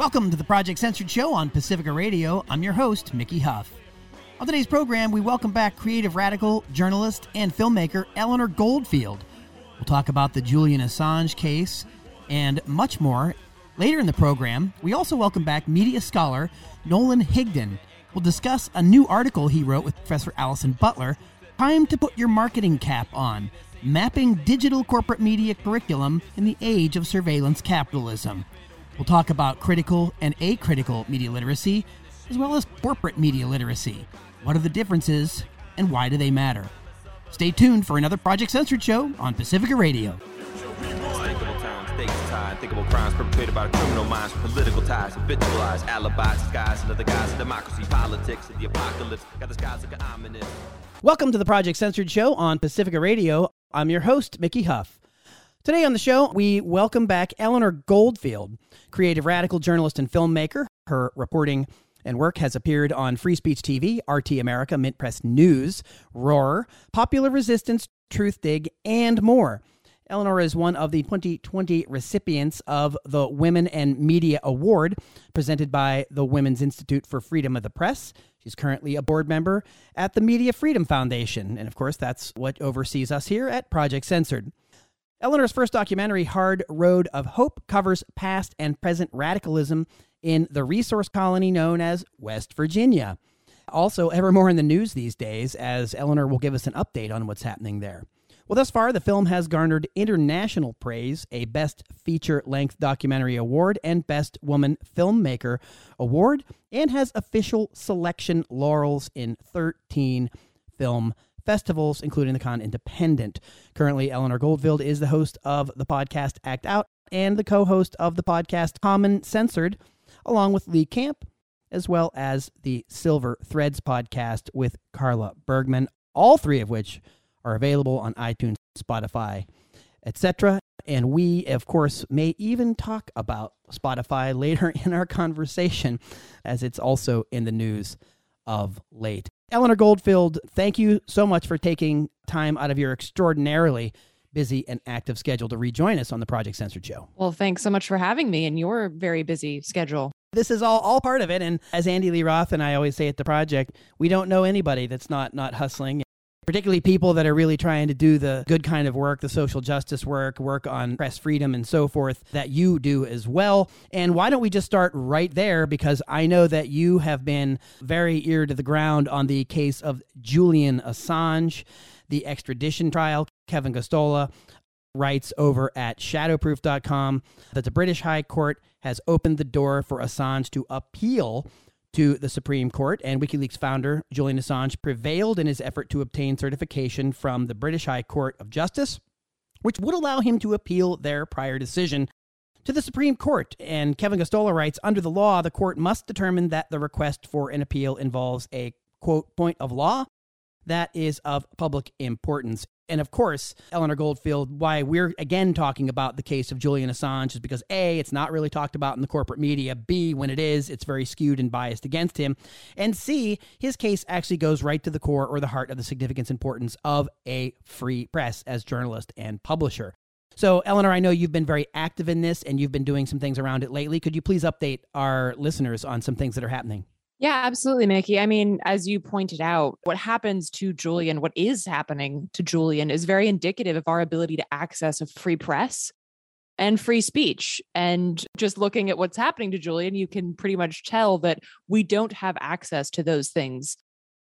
Welcome to the Project Censored Show on Pacifica Radio. I'm your host, Mickey Huff. On today's program, we welcome back creative radical, journalist, and filmmaker Eleanor Goldfield. We'll talk about the Julian Assange case and much more. Later in the program, we also welcome back media scholar Nolan Higdon. We'll discuss a new article he wrote with Professor Allison Butler Time to Put Your Marketing Cap On Mapping Digital Corporate Media Curriculum in the Age of Surveillance Capitalism. We'll talk about critical and acritical media literacy, as well as corporate media literacy. What are the differences, and why do they matter? Stay tuned for another Project Censored show on Pacifica Radio. Unthinkable crimes perpetrated by criminal minds, political ties, habitualized alibis, disguised another guise democracy, politics, and the apocalypse. Got the skies looking ominous. Welcome to the Project Censored show on Pacifica Radio. I'm your host, Mickey Huff. Today on the show, we welcome back Eleanor Goldfield, creative radical journalist and filmmaker. Her reporting and work has appeared on Free Speech TV, RT America, Mint Press News, Roar, Popular Resistance, Truthdig, and more. Eleanor is one of the 2020 recipients of the Women and Media Award presented by the Women's Institute for Freedom of the Press. She's currently a board member at the Media Freedom Foundation. And of course, that's what oversees us here at Project Censored. Eleanor's first documentary, Hard Road of Hope, covers past and present radicalism in the resource colony known as West Virginia. Also, ever more in the news these days, as Eleanor will give us an update on what's happening there. Well, thus far, the film has garnered international praise, a Best Feature Length Documentary Award, and Best Woman Filmmaker Award, and has official selection laurels in 13 film festivals, including the Cannes Independent. Currently, Eleanor Goldfield is the host of the podcast Act Out and the co host of the podcast Common Censored, along with Lee Camp, as well as the Silver Threads podcast with Carla Bergman, all three of which are available on iTunes, Spotify, etc. And we, of course, may even talk about Spotify later in our conversation, as it's also in the news of late. Eleanor Goldfield, thank you so much for taking time out of your extraordinarily busy and active schedule to rejoin us on the Project Censored Show. Well, thanks so much for having me in your very busy schedule. This is all, all part of it. And as Andy Lee Roth and I always say at the project, we don't know anybody that's not not hustling particularly people that are really trying to do the good kind of work, the social justice work, work on press freedom and so forth that you do as well. And why don't we just start right there? Because I know that you have been very ear to the ground on the case of Julian Assange, the extradition trial. Kevin Gosztola writes over at shadowproof.com that the British High Court has opened the door for Assange to appeal to the Supreme Court, and WikiLeaks founder Julian Assange prevailed in his effort to obtain certification from the British High Court of Justice, which would allow him to appeal their prior decision to the Supreme Court. And Kevin Gosztola writes Under the law, the court must determine that the request for an appeal involves a quote point of law that is of public importance. And of course, Eleanor Goldfield, why we're again talking about the case of Julian Assange is because A, it's not really talked about in the corporate media. B, when it is, it's very skewed and biased against him. And C, his case actually goes right to the core or the heart of the significance importance of a free press as journalist and publisher. So, Eleanor, I know you've been very active in this and you've been doing some things around it lately. Could you please update our listeners on some things that are happening? Yeah, absolutely, Mickey. I mean, as you pointed out, what happens to Julian, what is happening to Julian, is very indicative of our ability to access a free press and free speech. And just looking at what's happening to Julian, you can pretty much tell that we don't have access to those things,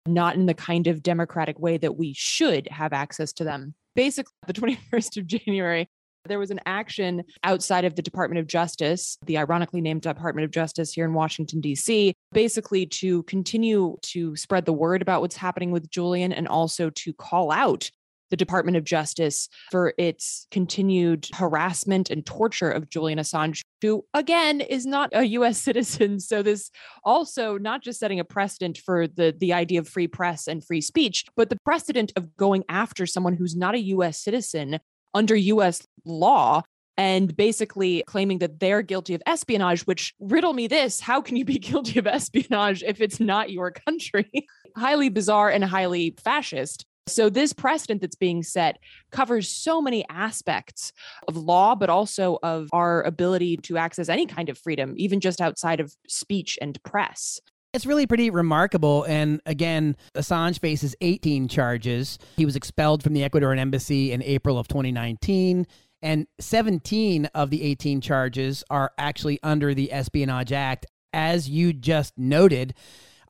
not in the kind of democratic way that we should have access to them. Basically, the 21st of January, there was an action outside of the Department of Justice, the ironically named Department of Justice here in Washington, D.C., basically to continue to spread the word about what's happening with Julian and also to call out the Department of Justice for its continued harassment and torture of Julian Assange, who again is not a US citizen. So this also not just setting a precedent for the, the idea of free press and free speech, but the precedent of going after someone who's not a US citizen under US law and basically claiming that they're guilty of espionage, which riddle me this how can you be guilty of espionage if it's not your country? highly bizarre and highly fascist. So, this precedent that's being set covers so many aspects of law, but also of our ability to access any kind of freedom, even just outside of speech and press. It's really pretty remarkable. And again, Assange faces 18 charges. He was expelled from the Ecuadorian embassy in April of 2019. And 17 of the 18 charges are actually under the Espionage Act. As you just noted,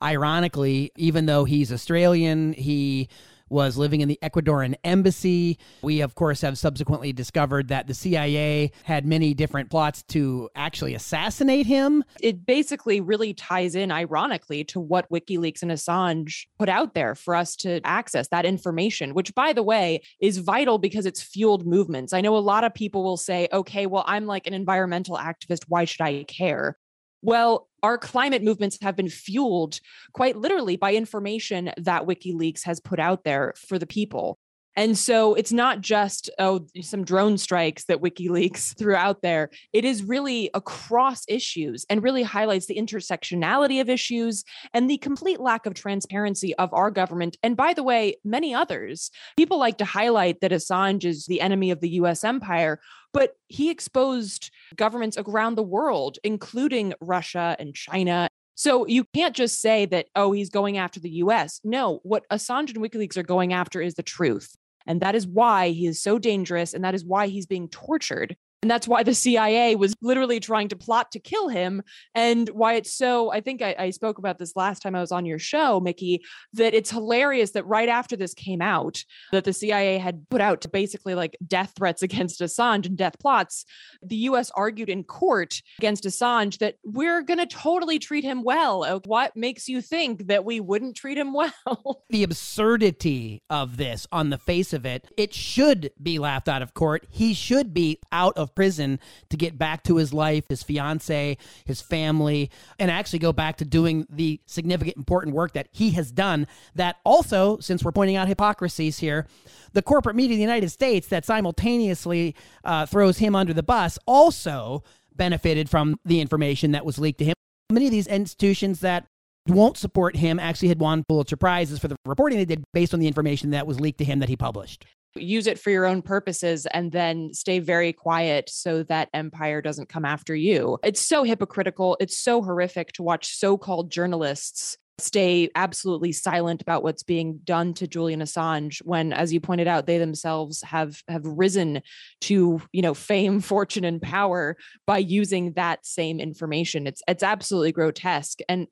ironically, even though he's Australian, he was living in the Ecuadorian embassy. We, of course, have subsequently discovered that the CIA had many different plots to actually assassinate him. It basically really ties in, ironically, to what WikiLeaks and Assange put out there for us to access that information, which, by the way, is vital because it's fueled movements. I know a lot of people will say, okay, well, I'm like an environmental activist. Why should I care? Well, our climate movements have been fueled quite literally by information that WikiLeaks has put out there for the people. And so it's not just, oh, some drone strikes that WikiLeaks threw out there. It is really across issues and really highlights the intersectionality of issues and the complete lack of transparency of our government. And by the way, many others. People like to highlight that Assange is the enemy of the US empire, but he exposed governments around the world, including Russia and China so you can't just say that, oh, he's going after the US. No, what Assange and WikiLeaks are going after is the truth. And that is why he is so dangerous. And that is why he's being tortured and that's why the CIA was literally trying to plot to kill him. And why it's so, I think I, I, spoke about this last time I was on your show, Mickey, that it's hilarious that right after this came out, that the CIA had put out basically like death threats against Assange and death plots. The US argued in court against Assange that we're going to totally treat him well. Uh, what makes you think that we wouldn't treat him well? the absurdity of this on the face of it, it should be laughed out of court. He should be out of prison to get back to his life, his fiance, his family, and actually go back to doing the significant, important work that he has done. That also, since we're pointing out hypocrisies here, the corporate media of the United States that simultaneously uh, throws him under the bus also benefited from the information that was leaked to him. Many of these institutions that won't support him actually had won Pulitzer Prizes for the reporting they did based on the information that was leaked to him that he published use it for your own purposes and then stay very quiet so that empire doesn't come after you. It's so hypocritical. It's so horrific to watch so called journalists stay absolutely silent about what's being done to Julian Assange when as you pointed out they themselves have have risen to you know fame fortune and power by using that same information it's it's absolutely grotesque and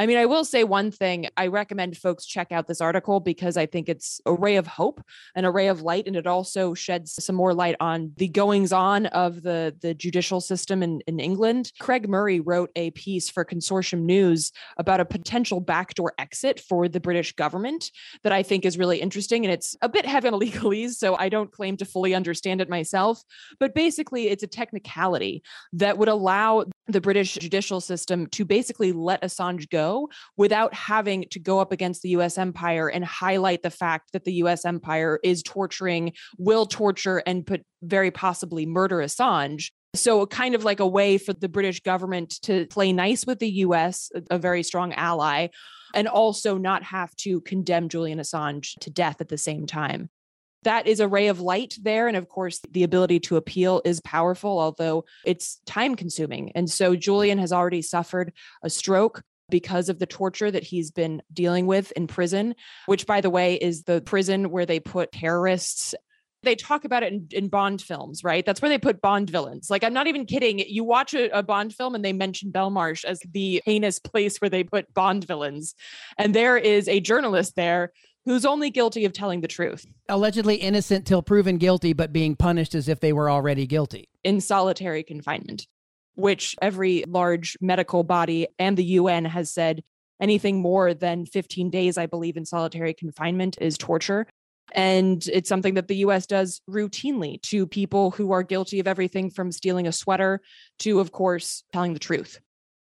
I mean, I will say one thing. I recommend folks check out this article because I think it's a ray of hope, an array of light, and it also sheds some more light on the goings on of the, the judicial system in, in England. Craig Murray wrote a piece for Consortium News about a potential backdoor exit for the British government that I think is really interesting. And it's a bit heavy on legalese, so I don't claim to fully understand it myself. But basically, it's a technicality that would allow the British judicial system to basically let Assange go without having to go up against the US empire and highlight the fact that the US empire is torturing, will torture, and put very possibly murder Assange. So, kind of like a way for the British government to play nice with the US, a very strong ally, and also not have to condemn Julian Assange to death at the same time that is a ray of light there. And of course, the ability to appeal is powerful, although it's time consuming. And so Julian has already suffered a stroke because of the torture that he's been dealing with in prison, which, by the way, is the prison where they put terrorists they talk about it in, in, Bond films, right? That's where they put Bond villains. Like, I'm not even kidding. You watch a, a, Bond film and they mention Belmarsh as the heinous place where they put Bond villains. And there is a journalist there who's only guilty of telling the truth. Allegedly innocent till proven guilty, but being punished as if they were already guilty. In solitary confinement, which every large medical body and the UN has said anything more than 15 days, I believe, in solitary confinement is torture. And it's something that the US does routinely to people who are guilty of everything from stealing a sweater to, of course, telling the truth.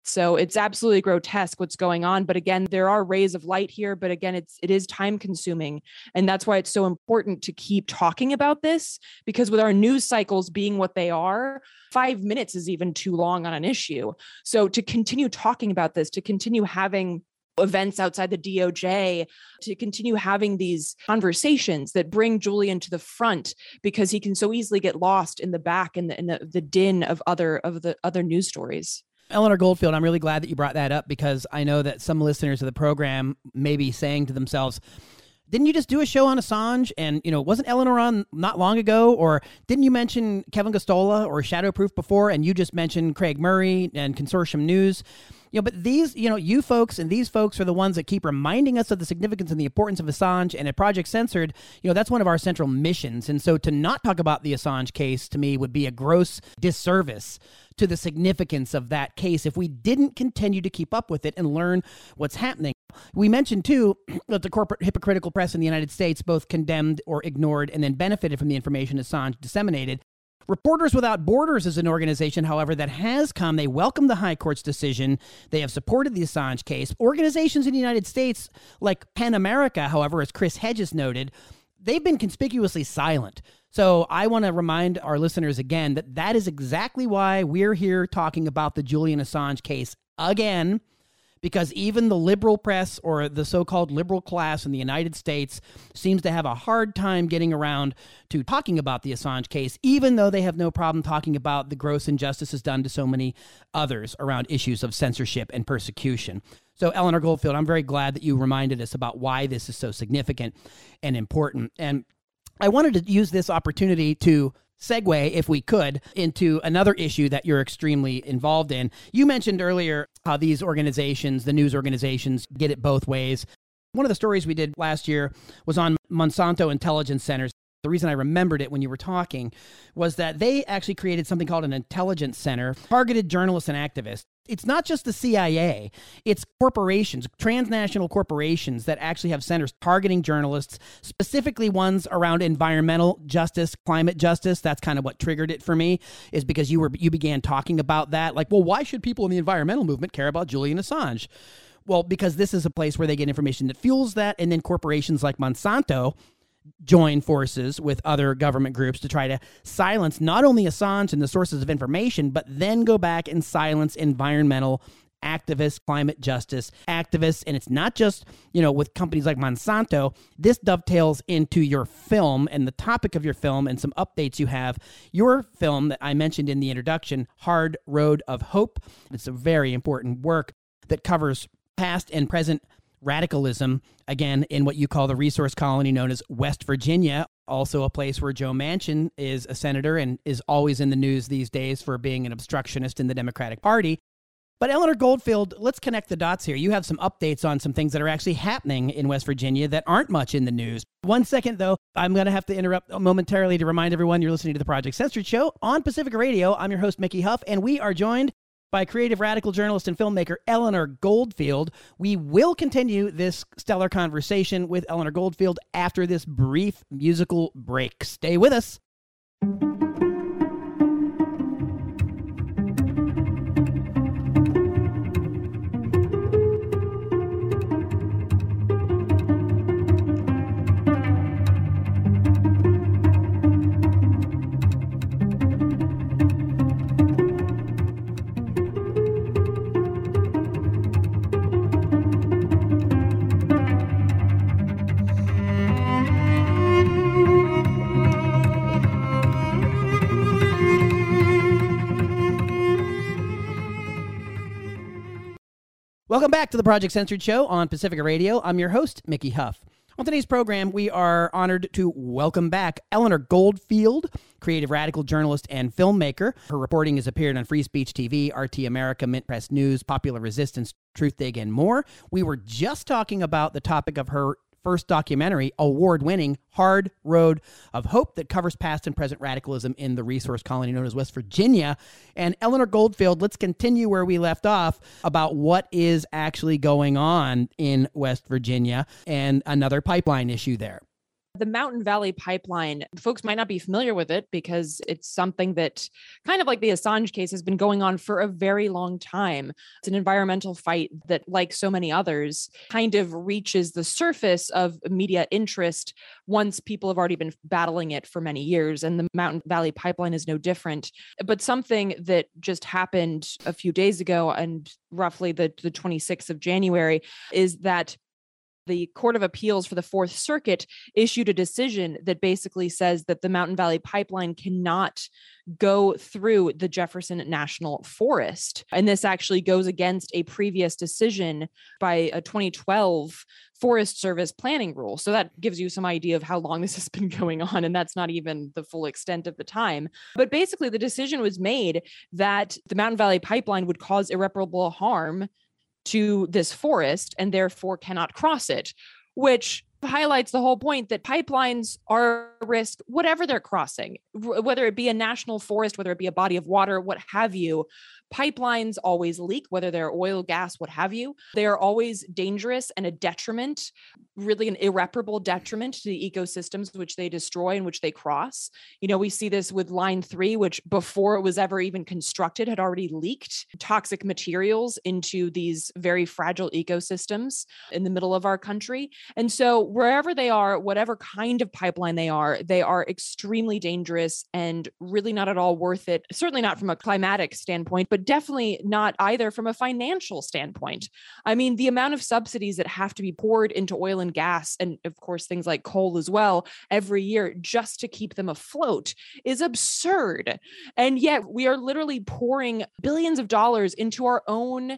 So it's absolutely grotesque what's going on. But again, there are rays of light here. But again, it's it is time consuming. And that's why it's so important to keep talking about this because with our news cycles being what they are, five minutes is even too long on an issue. So to continue talking about this, to continue having events outside the DOJ to continue having these conversations that bring Julian to the front because he can so easily get lost in the back and the in the, the din of other of the other news stories. Eleanor Goldfield, I'm really glad that you brought that up because I know that some listeners of the program may be saying to themselves, didn't you just do a show on Assange? And, you know, wasn't Eleanor on not long ago? Or didn't you mention Kevin Gosztola or Shadowproof before? And you just mentioned Craig Murray and Consortium News. You know, but these, you know, you folks and these folks are the ones that keep reminding us of the significance and the importance of Assange. And at Project Censored, you know, that's one of our central missions. And so to not talk about the Assange case to me would be a gross disservice to the significance of that case if we didn't continue to keep up with it and learn what's happening. We mentioned too that the corporate hypocritical press in the United States both condemned or ignored and then benefited from the information Assange disseminated. Reporters Without Borders is an organization, however, that has come. They welcome the High Court's decision. They have supported the Assange case. Organizations in the United States, like PEN America, however, as Chris Hedges noted, they've been conspicuously silent. So I want to remind our listeners again that that is exactly why we're here talking about the Julian Assange case again because even the liberal press or the so called liberal class in the United States seems to have a hard time getting around to talking about the Assange case, even though they have no problem talking about the gross injustices done to so many others around issues of censorship and persecution. So, Eleanor Goldfield, I'm very glad that you reminded us about why this is so significant and important. And I wanted to use this opportunity to segue, if we could, into another issue that you're extremely involved in. You mentioned earlier how these organizations, the news organizations, get it both ways. One of the stories we did last year was on Monsanto Intelligence Centers. The reason I remembered it when you were talking was that they actually created something called an intelligence center, targeted journalists and activists it's not just the CIA, it's corporations, transnational corporations that actually have centers targeting journalists, specifically ones around environmental justice, climate justice. That's kind of what triggered it for me, is because you were you began talking about that. Like, well, why should people in the environmental movement care about Julian Assange? Well, because this is a place where they get information that fuels that, and then corporations like Monsanto join forces with other government groups to try to silence not only Assange and the sources of information, but then go back and silence environmental activists, climate justice activists. And it's not just, you know, with companies like Monsanto. This dovetails into your film and the topic of your film and some updates you have. Your film that I mentioned in the introduction, Hard Road of Hope. It's a very important work that covers past and present radicalism, again, in what you call the resource colony known as West Virginia, also a place where Joe Manchin is a senator and is always in the news these days for being an obstructionist in the Democratic Party. But Eleanor Goldfield, let's connect the dots here. You have some updates on some things that are actually happening in West Virginia that aren't much in the news. One second, though, I'm going to have to interrupt momentarily to remind everyone you're listening to the Project Censored Show on Pacific Radio. I'm your host, Mickey Huff, and we are joined by creative radical journalist and filmmaker Eleanor Goldfield. We will continue this stellar conversation with Eleanor Goldfield after this brief musical break. Stay with us. Welcome back to the Project Censored Show on Pacifica Radio. I'm your host, Mickey Huff. On today's program, we are honored to welcome back Eleanor Goldfield, creative radical journalist and filmmaker. Her reporting has appeared on Free Speech TV, RT America, Mint Press News, Popular Resistance, Truthdig, and more. We were just talking about the topic of her first documentary, award winning Hard Road of Hope, that covers past and present radicalism in the resource colony known as West Virginia. And Eleanor Goldfield, let's continue where we left off about what is actually going on in West Virginia and another pipeline issue there. The Mountain Valley Pipeline, folks might not be familiar with it because it's something that, kind of like the Assange case, has been going on for a very long time. It's an environmental fight that, like so many others, kind of reaches the surface of media interest once people have already been battling it for many years. And the Mountain Valley Pipeline is no different. But something that just happened a few days ago and roughly the, the 26th of January is that the Court of Appeals for the Fourth Circuit issued a decision that basically says that the Mountain Valley Pipeline cannot go through the Jefferson National Forest. And this actually goes against a previous decision by a 2012 Forest Service planning rule. So that gives you some idea of how long this has been going on. And that's not even the full extent of the time. But basically, the decision was made that the Mountain Valley Pipeline would cause irreparable harm to this forest and therefore cannot cross it, which highlights the whole point that pipelines are a risk, whatever they're crossing, whether it be a national forest, whether it be a body of water, what have you. Pipelines always leak, whether they're oil, gas, what have you. They are always dangerous and a detriment, really an irreparable detriment to the ecosystems which they destroy and which they cross. You know, we see this with Line 3, which before it was ever even constructed had already leaked toxic materials into these very fragile ecosystems in the middle of our country. And so, wherever they are, whatever kind of pipeline they are, they are extremely dangerous and really not at all worth it. Certainly not from a climatic standpoint, but definitely not either from a financial standpoint. I mean, the amount of subsidies that have to be poured into oil and gas, and of course, things like coal as well, every year just to keep them afloat is absurd. And yet we are literally pouring billions of dollars into our own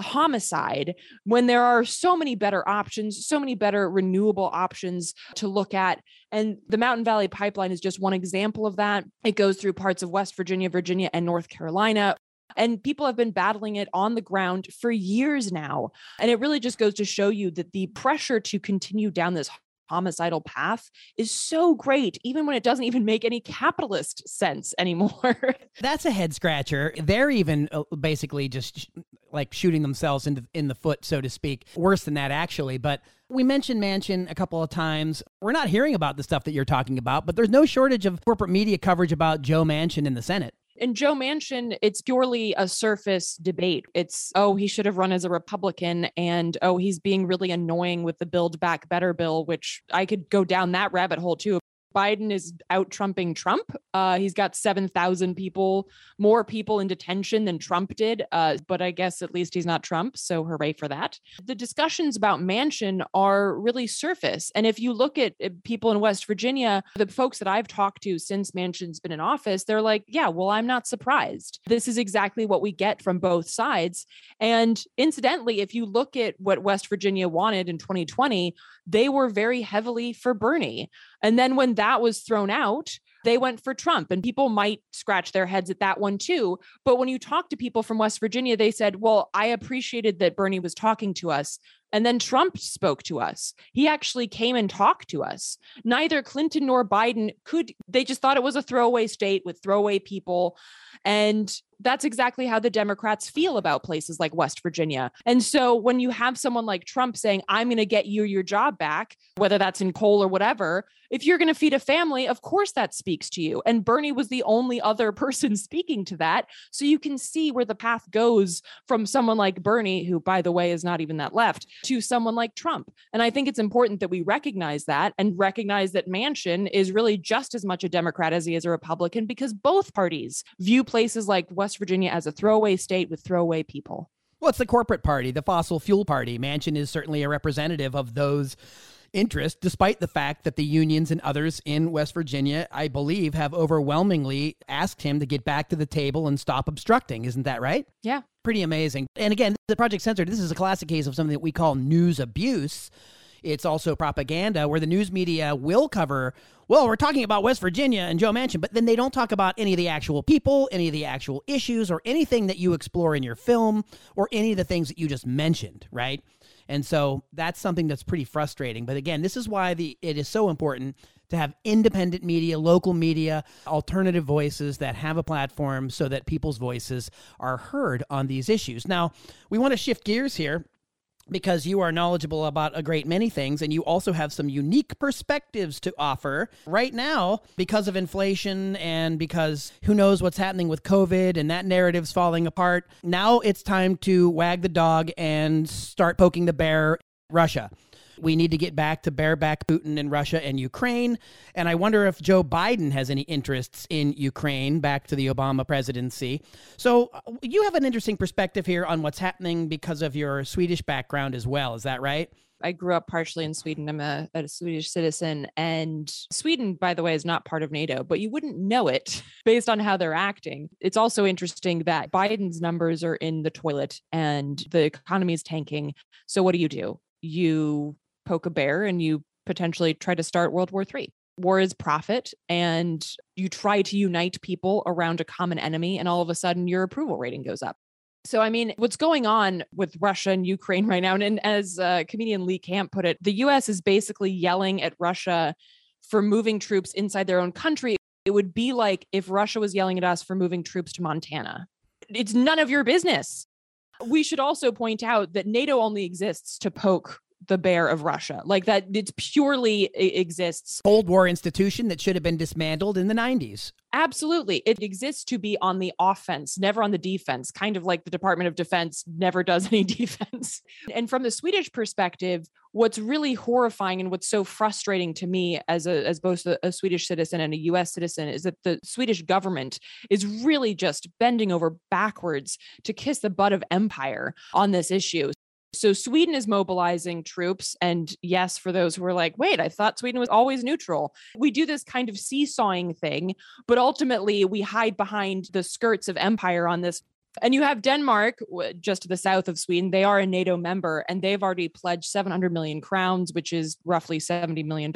homicide when there are so many better options, so many better renewable options to look at. And the Mountain Valley Pipeline is just one example of that. It goes through parts of West Virginia, Virginia, and North Carolina. And people have been battling it on the ground for years now. And it really just goes to show you that the pressure to continue down this homicidal path is so great, even when it doesn't even make any capitalist sense anymore. That's a head scratcher. They're even uh, basically just like shooting themselves in the, in the foot, so to speak. Worse than that, actually. But we mentioned Manchin a couple of times. We're not hearing about the stuff that you're talking about, but there's no shortage of corporate media coverage about Joe Manchin in the Senate. And Joe Manchin, it's purely a surface debate. It's, oh, he should have run as a Republican, and oh, he's being really annoying with the Build Back Better bill, which I could go down that rabbit hole too. Biden is out trumping Trump. Uh, he's got 7,000 people, more people in detention than Trump did. Uh, but I guess at least he's not Trump. So hooray for that. The discussions about Manchin are really surface. And if you look at people in West Virginia, the folks that I've talked to since Manchin's been in office, they're like, yeah, well, I'm not surprised. This is exactly what we get from both sides. And incidentally, if you look at what West Virginia wanted in 2020, they were very heavily for Bernie. And then when that was thrown out, they went for Trump. And people might scratch their heads at that one too. But when you talk to people from West Virginia, they said, Well, I appreciated that Bernie was talking to us. And then Trump spoke to us. He actually came and talked to us. Neither Clinton nor Biden could, they just thought it was a throwaway state with throwaway people. And that's exactly how the Democrats feel about places like West Virginia. And so when you have someone like Trump saying, I'm going to get you your job back, whether that's in coal or whatever, if you're going to feed a family, of course that speaks to you. And Bernie was the only other person speaking to that. So you can see where the path goes from someone like Bernie, who, by the way, is not even that left, to someone like Trump. And I think it's important that we recognize that and recognize that Manchin is really just as much a Democrat as he is a Republican because both parties view places like West Virginia as a throwaway state with throwaway people. Well, it's the corporate party, the fossil fuel party. Manchin is certainly a representative of those interests, despite the fact that the unions and others in West Virginia, I believe, have overwhelmingly asked him to get back to the table and stop obstructing. Isn't that right? Yeah. Pretty amazing. And again, the Project Censored, this is a classic case of something that we call news abuse. It's also propaganda where the news media will cover, well, we're talking about West Virginia and Joe Manchin, but then they don't talk about any of the actual people, any of the actual issues, or anything that you explore in your film, or any of the things that you just mentioned, right? And so that's something that's pretty frustrating. But again, this is why the it is so important to have independent media, local media, alternative voices that have a platform so that people's voices are heard on these issues. Now, we want to shift gears here because you are knowledgeable about a great many things and you also have some unique perspectives to offer right now because of inflation and because who knows what's happening with COVID and that narrative's falling apart. Now it's time to wag the dog and start poking the bear, Russia. We need to get back to bareback Putin in Russia and Ukraine. And I wonder if Joe Biden has any interests in Ukraine back to the Obama presidency. So uh, you have an interesting perspective here on what's happening because of your Swedish background as well. Is that right? I grew up partially in Sweden. I'm a, a, Swedish citizen. And Sweden, by the way, is not part of NATO, but you wouldn't know it based on how they're acting. It's also interesting that Biden's numbers are in the toilet and the economy is tanking. So, what do you do? You poke a bear and you potentially try to start World War III. War is profit, and you try to unite people around a common enemy, and all of a sudden your approval rating goes up. So, I mean, what's going on with Russia and Ukraine right now, and as uh, comedian Lee Camp put it, the US is basically yelling at Russia for moving troops inside their own country. It would be like if Russia was yelling at us for moving troops to Montana. It's none of your business. We should also point out that NATO only exists to poke the bear of Russia. Like that it's purely it exists. Cold War institution that should have been dismantled in the 90s. Absolutely. It exists to be on the offense, never on the defense, kind of like the Department of Defense never does any defense. And from the Swedish perspective, what's really horrifying and what's so frustrating to me as a as both a, a Swedish citizen and a US citizen is that the Swedish government is really just bending over backwards to kiss the butt of empire on this issue. So Sweden is mobilizing troops. And yes, for those who are like, wait, I thought Sweden was always neutral. We do this kind of seesawing thing, but ultimately we hide behind the skirts of empire on this and you have Denmark, just to the south of Sweden. They are a NATO member and they've already pledged 700 million crowns, which is roughly $70 million,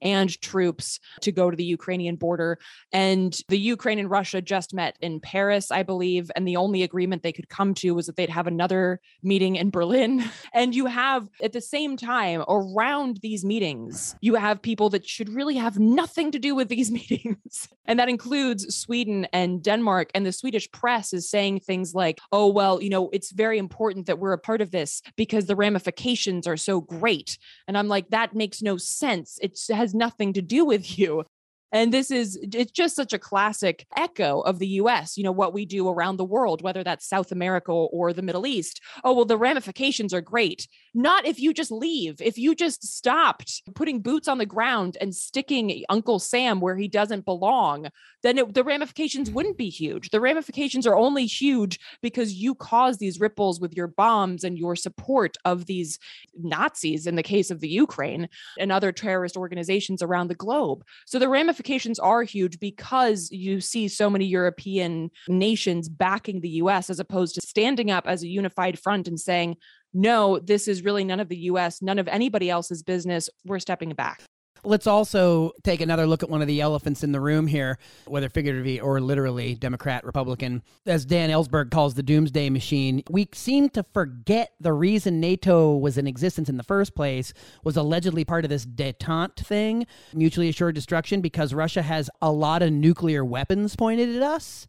and troops to go to the Ukrainian border. And the Ukraine and Russia just met in Paris, I believe. And the only agreement they could come to was that they'd have another meeting in Berlin. And you have, at the same time, around these meetings, you have people that should really have nothing to do with these meetings. And that includes Sweden and Denmark. And the Swedish press is saying, saying things like, oh, well, you know, it's very important that we're a part of this because the ramifications are so great. And I'm like, that makes no sense. It has nothing to do with you. And this is, it's just such a classic echo of the US, you know, what we do around the world, whether that's South America or the Middle East. Oh, well, the ramifications are great. Not if you just leave, if you just stopped putting boots on the ground and sticking Uncle Sam where he doesn't belong, then it, the ramifications mm-hmm. wouldn't be huge. The ramifications are only huge because you cause these ripples with your bombs and your support of these Nazis in the case of the Ukraine and other terrorist organizations around the globe. So the ramifications are huge because you see so many European nations backing the US as opposed to standing up as a unified front and saying, no, this is really none of the US, none of anybody else's business. We're stepping back. Let's also take another look at one of the elephants in the room here, whether figuratively or literally, Democrat, Republican. As Dan Ellsberg calls the doomsday machine, we seem to forget the reason NATO was in existence in the first place was allegedly part of this detente thing, mutually assured destruction, because Russia has a lot of nuclear weapons pointed at us.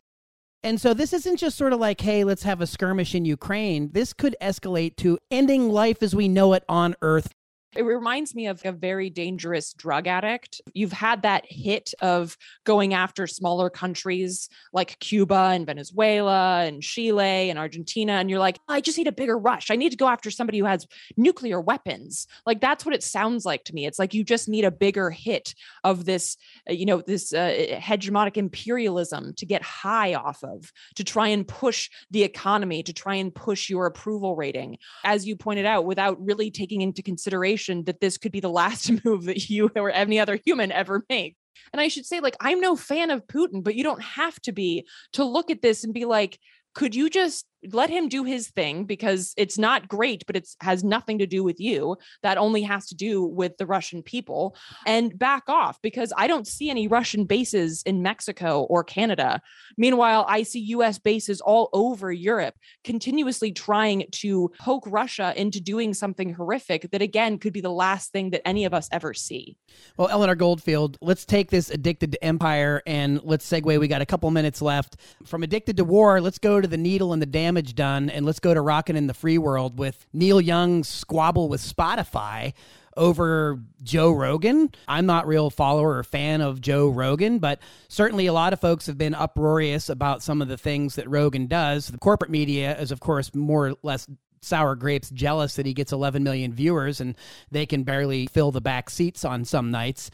And so this isn't just sort of like, hey, let's have a skirmish in Ukraine. This could escalate to ending life as we know it on Earth it reminds me of a very dangerous drug addict. You've had that hit of going after smaller countries like Cuba and Venezuela and Chile and Argentina. And you're like, I just need a bigger rush. I need to go after somebody who has nuclear weapons. Like that's what it sounds like to me. It's like you just need a bigger hit of this, uh, you know, this uh, hegemonic imperialism to get high off of, to try and push the economy, to try and push your approval rating. As you pointed out, without really taking into consideration that this could be the last move that you or any other human ever make. And I should say, like, I'm no fan of Putin, but you don't have to be to look at this and be like, could you just let him do his thing because it's not great but it has nothing to do with you. That only has to do with the russian people. And back off because i don't see any russian bases in mexico or canada. Meanwhile i see us bases all over europe continuously trying to poke russia into doing something horrific that again could be the last thing that any of us ever see. Well eleanor goldfield let's take this addicted to empire and let's segue. We got a couple minutes left. From addicted to war let's go to the needle and the damn damage done, and let's go to rocking in the free world with Neil Young's squabble with Spotify over Joe Rogan. I'm not real follower or fan of Joe Rogan, but certainly a lot of folks have been uproarious about some of the things that Rogan does. The corporate media is of course more or less sour grapes jealous that he gets 11 million viewers and they can barely fill the back seats on some nights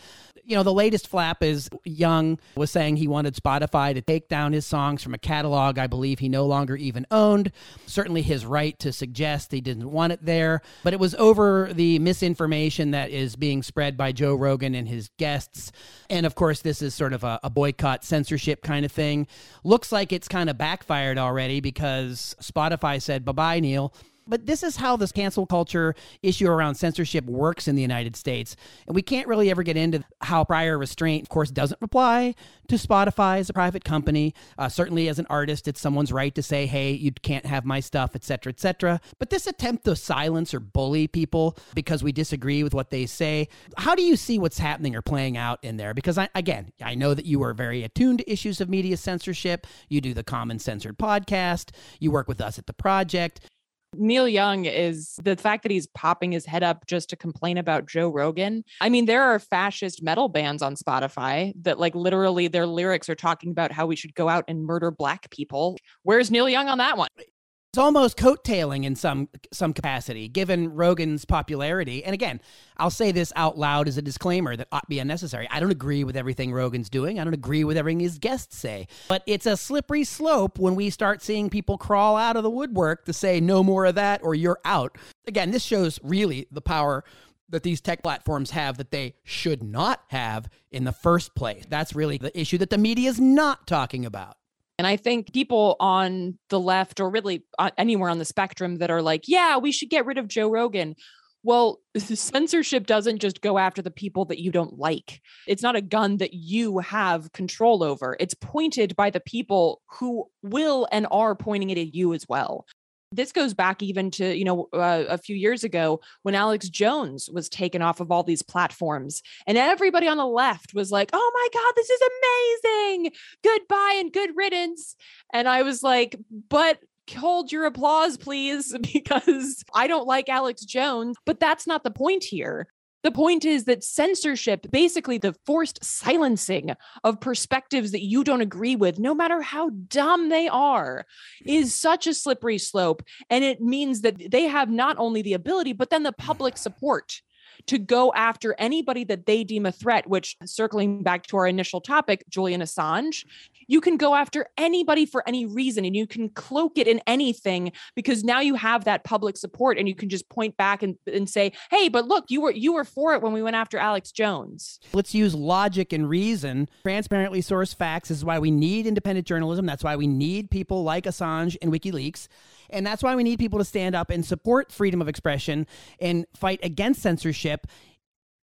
you know, the latest flap is Young was saying he wanted Spotify to take down his songs from a catalog I believe he no longer even owned. Certainly his right to suggest he didn't want it there, but it was over the misinformation that is being spread by Joe Rogan and his guests. And of course, this is sort of a, a boycott censorship kind of thing. Looks like it's kind of backfired already because Spotify said, bye bye, Neil but this is how this cancel culture issue around censorship works in the United States. And we can't really ever get into how prior restraint, of course, doesn't apply to Spotify as a private company. Uh, certainly, as an artist, it's someone's right to say, hey, you can't have my stuff, etc., etc. But this attempt to silence or bully people because we disagree with what they say, how do you see what's happening or playing out in there? Because, I, again, I know that you are very attuned to issues of media censorship. You do the Common Censored podcast, you work with us at the project. Neil Young is the fact that he's popping his head up just to complain about Joe Rogan. I mean, there are fascist metal bands on Spotify that, like, literally their lyrics are talking about how we should go out and murder black people. Where's Neil Young on that one? It's almost coattailing in some some capacity, given Rogan's popularity. And again, I'll say this out loud as a disclaimer that ought be unnecessary. I don't agree with everything Rogan's doing. I don't agree with everything his guests say. But it's a slippery slope when we start seeing people crawl out of the woodwork to say no more of that or you're out. Again, this shows really the power that these tech platforms have that they should not have in the first place. That's really the issue that the media is not talking about. And I think people on the left or really uh, anywhere on the spectrum that are like, yeah, we should get rid of Joe Rogan. Well, censorship doesn't just go after the people that you don't like. It's not a gun that you have control over. It's pointed by the people who will and are pointing it at you as well. This goes back even to, you know, uh, a few years ago when Alex Jones was taken off of all these platforms and everybody on the left was like, "Oh my god, this is amazing. Goodbye and good riddance." And I was like, "But hold your applause please because I don't like Alex Jones, but that's not the point here. The point is that censorship, basically the forced silencing of perspectives that you don't agree with, no matter how dumb they are, is such a slippery slope. And it means that they have not only the ability, but then the public support to go after anybody that they deem a threat, which circling back to our initial topic, Julian Assange, you can go after anybody for any reason and you can cloak it in anything because now you have that public support and you can just point back and, and say, hey, but look, you were you were for it when we went after Alex Jones. Let's use logic and reason. Transparently sourced facts is why we need independent journalism. That's why we need people like Assange and WikiLeaks. And that's why we need people to stand up and support freedom of expression and fight against censorship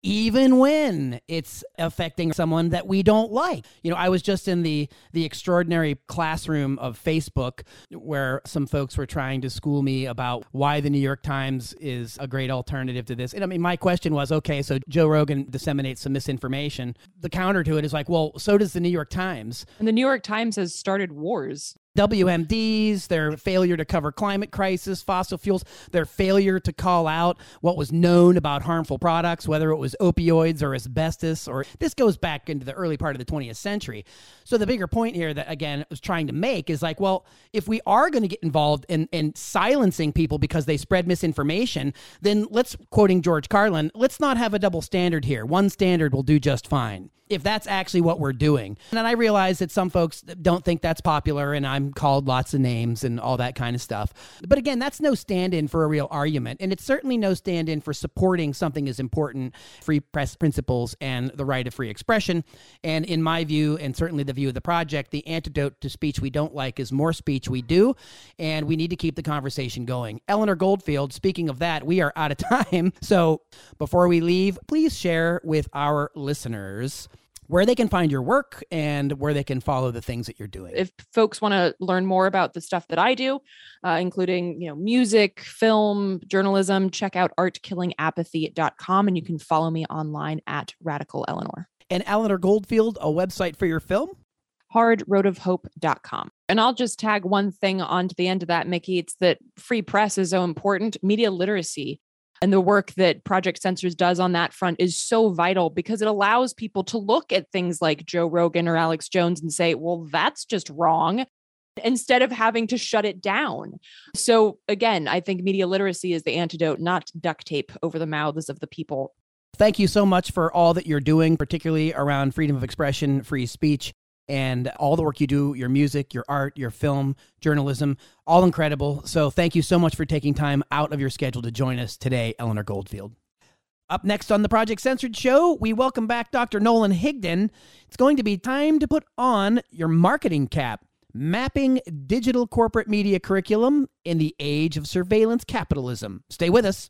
even when it's affecting someone that we don't like. You know, I was just in the the extraordinary classroom of Facebook where some folks were trying to school me about why the New York Times is a great alternative to this. And I mean, my question was, okay, so Joe Rogan disseminates some misinformation. The counter to it is like, well, so does the New York Times. And the New York Times has started wars. WMDs, their failure to cover climate crisis, fossil fuels, their failure to call out what was known about harmful products, whether it was opioids or asbestos, or this goes back into the early part of the 20th century. So the bigger point here that again I was trying to make is like, well, if we are going to get involved in, in silencing people because they spread misinformation, then let's quoting George Carlin, let's not have a double standard here. One standard will do just fine if that's actually what we're doing. And I realize that some folks don't think that's popular and I'm called lots of names and all that kind of stuff. But again, that's no stand in for a real argument. And it's certainly no stand in for supporting something as important free press principles and the right of free expression. And in my view, and certainly the view of the project, the antidote to speech we don't like is more speech we do. And we need to keep the conversation going. Eleanor Goldfield, speaking of that, we are out of time. So before we leave, please share with our listeners where they can find your work and where they can follow the things that you're doing. If folks want to learn more about the stuff that I do, uh, including you know music, film, journalism, check out artkillingapathy.com and you can follow me online at Radical Eleanor. And Eleanor Goldfield, a website for your film? hardroadofhope.com. And I'll just tag one thing onto the end of that, Mickey. It's that free press is so important. Media literacy and the work that Project Censors does on that front is so vital because it allows people to look at things like Joe Rogan or Alex Jones and say, well, that's just wrong instead of having to shut it down. So, again, I think media literacy is the antidote, not duct tape over the mouths of the people. Thank you so much for all that you're doing, particularly around freedom of expression, free speech, and all the work you do your music, your art, your film, journalism, all incredible. So, thank you so much for taking time out of your schedule to join us today, Eleanor Goldfield. Up next on the Project Censored show, we welcome back Dr. Nolan Higdon. It's going to be time to put on your marketing cap mapping digital corporate media curriculum in the age of surveillance capitalism. Stay with us.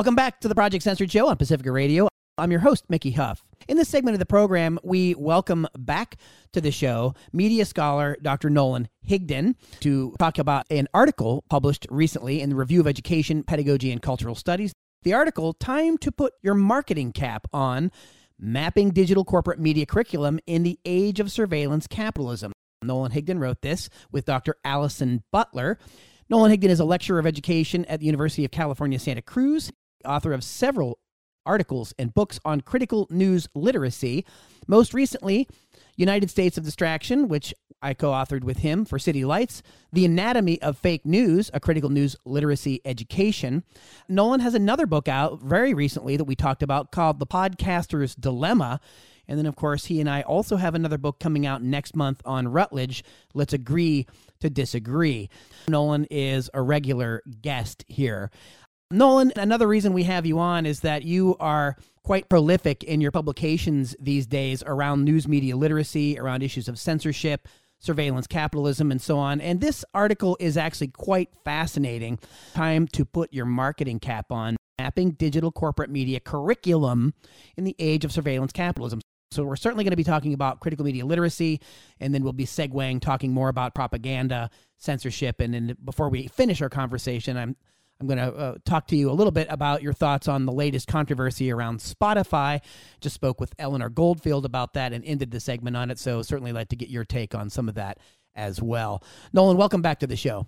Welcome back to the Project Censored Show on Pacifica Radio. I'm your host, Mickey Huff. In this segment of the program, we welcome back to the show media scholar Dr. Nolan Higdon to talk about an article published recently in the Review of Education, Pedagogy, and Cultural Studies. The article, Time to Put Your Marketing Cap On Mapping Digital Corporate Media Curriculum in the Age of Surveillance Capitalism. Nolan Higdon wrote this with Dr. Allison Butler. Nolan Higdon is a lecturer of education at the University of California, Santa Cruz author of several articles and books on critical news literacy. Most recently, United States of Distraction, which I co authored with him for City Lights, The Anatomy of Fake News, a critical news literacy education. Nolan has another book out very recently that we talked about called The Podcaster's Dilemma. And then, of course, he and I also have another book coming out next month on Routledge. Let's agree to disagree. Nolan is a regular guest here. Nolan, another reason we have you on is that you are quite prolific in your publications these days around news media literacy, around issues of censorship, surveillance capitalism, and so on. And this article is actually quite fascinating. Time to put your marketing cap on mapping digital corporate media curriculum in the age of surveillance capitalism. So, we're certainly going to be talking about critical media literacy, and then we'll be segueing, talking more about propaganda, censorship. And then before we finish our conversation, I'm I'm going to uh, talk to you a little bit about your thoughts on the latest controversy around Spotify. Just spoke with Eleanor Goldfield about that and ended the segment on it. So, certainly like to get your take on some of that as well. Nolan, welcome back to the show.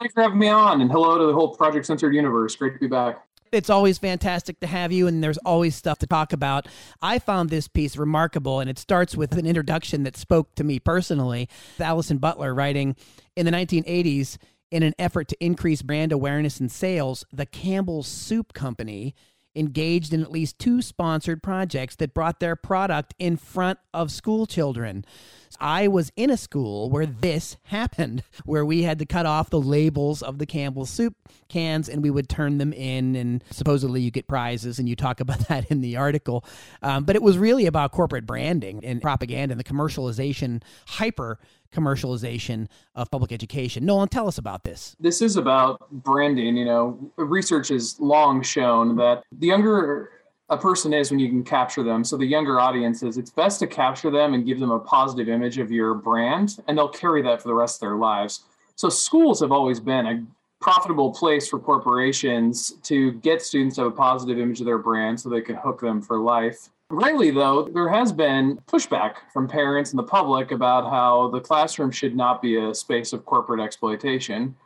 Thanks for having me on, and hello to the whole Project Censored universe. Great to be back. It's always fantastic to have you, and there's always stuff to talk about. I found this piece remarkable, and it starts with an introduction that spoke to me personally. Allison Butler writing in the 1980s in an effort to increase brand awareness and sales, the Campbell's Soup Company engaged in at least two sponsored projects that brought their product in front of school children. I was in a school where this happened, where we had to cut off the labels of the Campbell soup cans and we would turn them in, and supposedly you get prizes, and you talk about that in the article. Um, but it was really about corporate branding and propaganda and the commercialization, hyper commercialization of public education. Nolan, tell us about this. This is about branding. You know, research has long shown that the younger a person is when you can capture them. So the younger audiences, it's best to capture them and give them a positive image of your brand, and they'll carry that for the rest of their lives. So schools have always been a profitable place for corporations to get students to have a positive image of their brand so they can hook them for life. Rightly, though, there has been pushback from parents and the public about how the classroom should not be a space of corporate exploitation.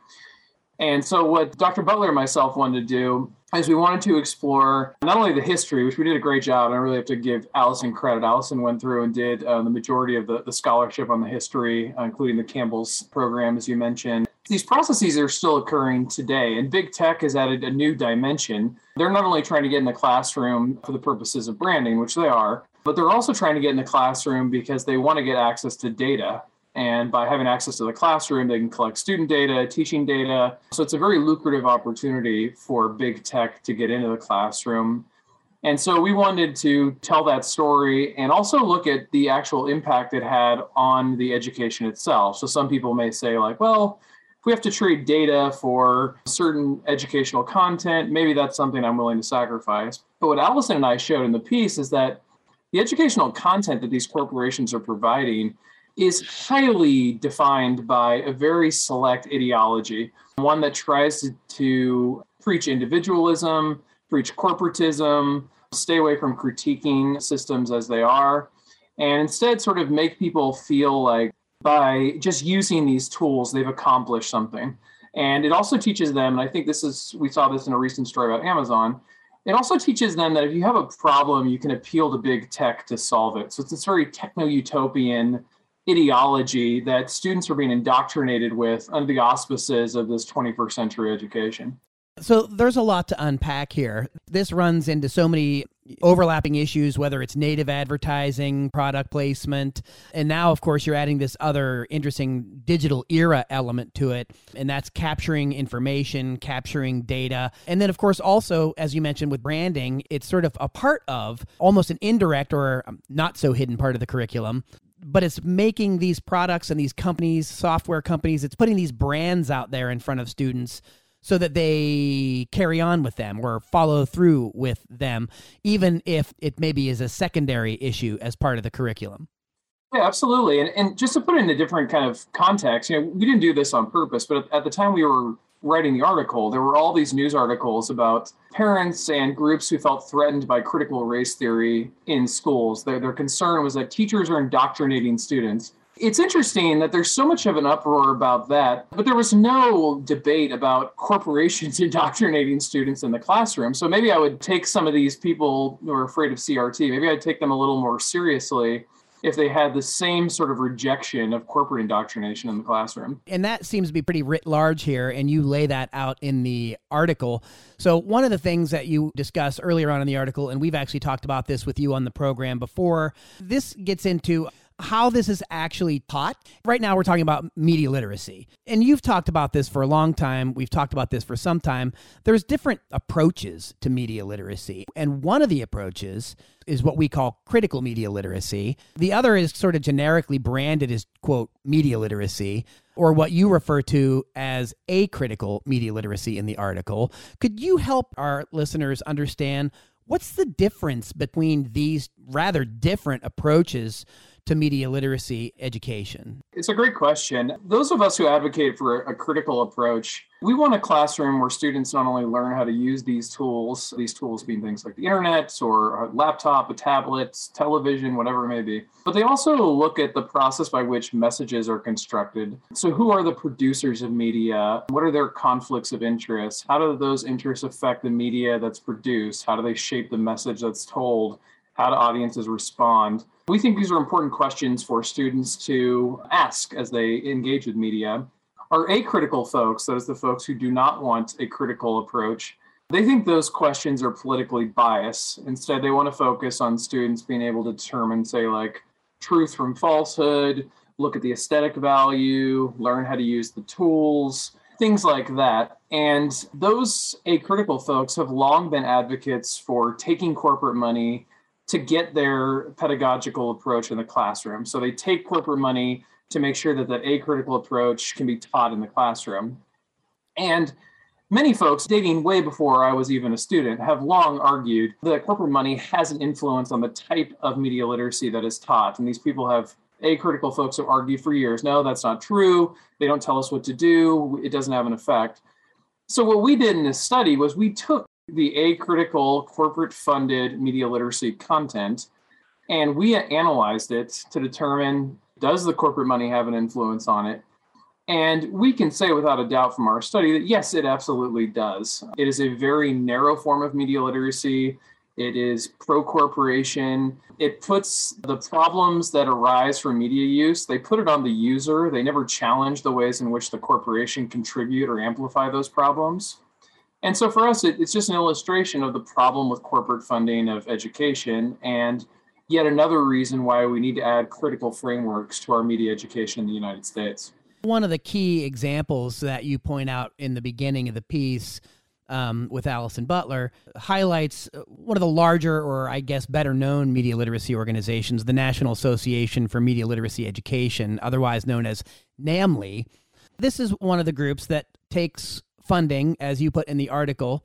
And so, what Dr. Butler and myself wanted to do is we wanted to explore not only the history, which we did a great job, and I really have to give Allison credit. Allison went through and did uh, the majority of the, the scholarship on the history, uh, including the Campbell's program, as you mentioned. These processes are still occurring today, and big tech has added a new dimension. They're not only trying to get in the classroom for the purposes of branding, which they are, but they're also trying to get in the classroom because they want to get access to data and by having access to the classroom, they can collect student data, teaching data. So it's a very lucrative opportunity for big tech to get into the classroom. And so we wanted to tell that story and also look at the actual impact it had on the education itself. So some people may say, like, well, if we have to trade data for certain educational content, maybe that's something I'm willing to sacrifice. But what Allison and I showed in the piece is that the educational content that these corporations are providing is highly defined by a very select ideology, one that tries to, to preach individualism, preach corporatism, stay away from critiquing systems as they are, and instead sort of make people feel like by just using these tools, they've accomplished something. And it also teaches them, and I think this is, we saw this in a recent story about Amazon. It also teaches them that if you have a problem, you can appeal to big tech to solve it. So it's this very techno utopian ideology that students are being indoctrinated with under the auspices of this 21st century education. So there's a lot to unpack here. This runs into so many overlapping issues, whether it's native advertising, product placement, and now, of course, you're adding this other interesting digital era element to it, and that's capturing information, capturing data. And then, of course, also, as you mentioned with branding, it's sort of a part of almost an indirect or um, not so hidden part of the curriculum but it's making these products and these companies, software companies, it's putting these brands out there in front of students so that they carry on with them or follow through with them, even if it maybe is a secondary issue as part of the curriculum. Yeah, absolutely. And, and just to put it in a different kind of context, you know, we didn't do this on purpose, but at the time we were writing the article, there were all these news articles about parents and groups who felt threatened by critical race theory in schools. Their, their concern was that teachers are indoctrinating students. It's interesting that there's so much of an uproar about that, but there was no debate about corporations indoctrinating students in the classroom. So maybe I would take some of these people who are afraid of CRT, maybe I'd take them a little more seriously if they had the same sort of rejection of corporate indoctrination in the classroom. And that seems to be pretty writ large here, and you lay that out in the article. So, one of the things that you discuss earlier on in the article, and we've actually talked about this with you on the program before, this gets into how this is actually taught. Right now, we're talking about media literacy. And you've talked about this for a long time. We've talked about this for some time. There's different approaches to media literacy. And one of the approaches is what we call critical media literacy. The other is sort of generically branded as, quote, media literacy, or what you refer to as a critical media literacy in the article. Could you help our listeners understand what's the difference between these rather different approaches to media literacy education? It's a great question. Those of us who advocate for a critical approach, we want a classroom where students not only learn how to use these tools, these tools being things like the internet or a laptop, a tablet, television, whatever it may be, but they also look at the process by which messages are constructed. So, who are the producers of media? What are their conflicts of interest? How do those interests affect the media that's produced? How do they shape the message that's told? How do audiences respond? We think these are important questions for students to ask as they engage with media. Our acritical folks, those are the folks who do not want a critical approach, they think those questions are politically biased. Instead, they want to focus on students being able to determine, say, like truth from falsehood, look at the aesthetic value, learn how to use the tools, things like that. And those acritical folks have long been advocates for taking corporate money to get their pedagogical approach in the classroom. So they take corporate money to make sure that that acritical approach can be taught in the classroom. And many folks, dating way before I was even a student, have long argued that corporate money has an influence on the type of media literacy that is taught. And these people have acritical folks have argued for years no, that's not true. They don't tell us what to do, it doesn't have an effect. So, what we did in this study was we took the acritical corporate funded media literacy content and we analyzed it to determine does the corporate money have an influence on it And we can say without a doubt from our study that yes, it absolutely does. It is a very narrow form of media literacy. It is pro corporation. It puts the problems that arise from media use, they put it on the user. They never challenge the ways in which the corporation contribute or amplify those problems. And so for us, it, it's just an illustration of the problem with corporate funding of education and yet another reason why we need to add critical frameworks to our media education in the United States. One of the key examples that you point out in the beginning of the piece um, with Allison Butler highlights uh, one of the larger, or I guess better known, media literacy organizations, the National Association for Media Literacy Education, otherwise known as NAMLE. This is one of the groups that takes funding, as you put in the article,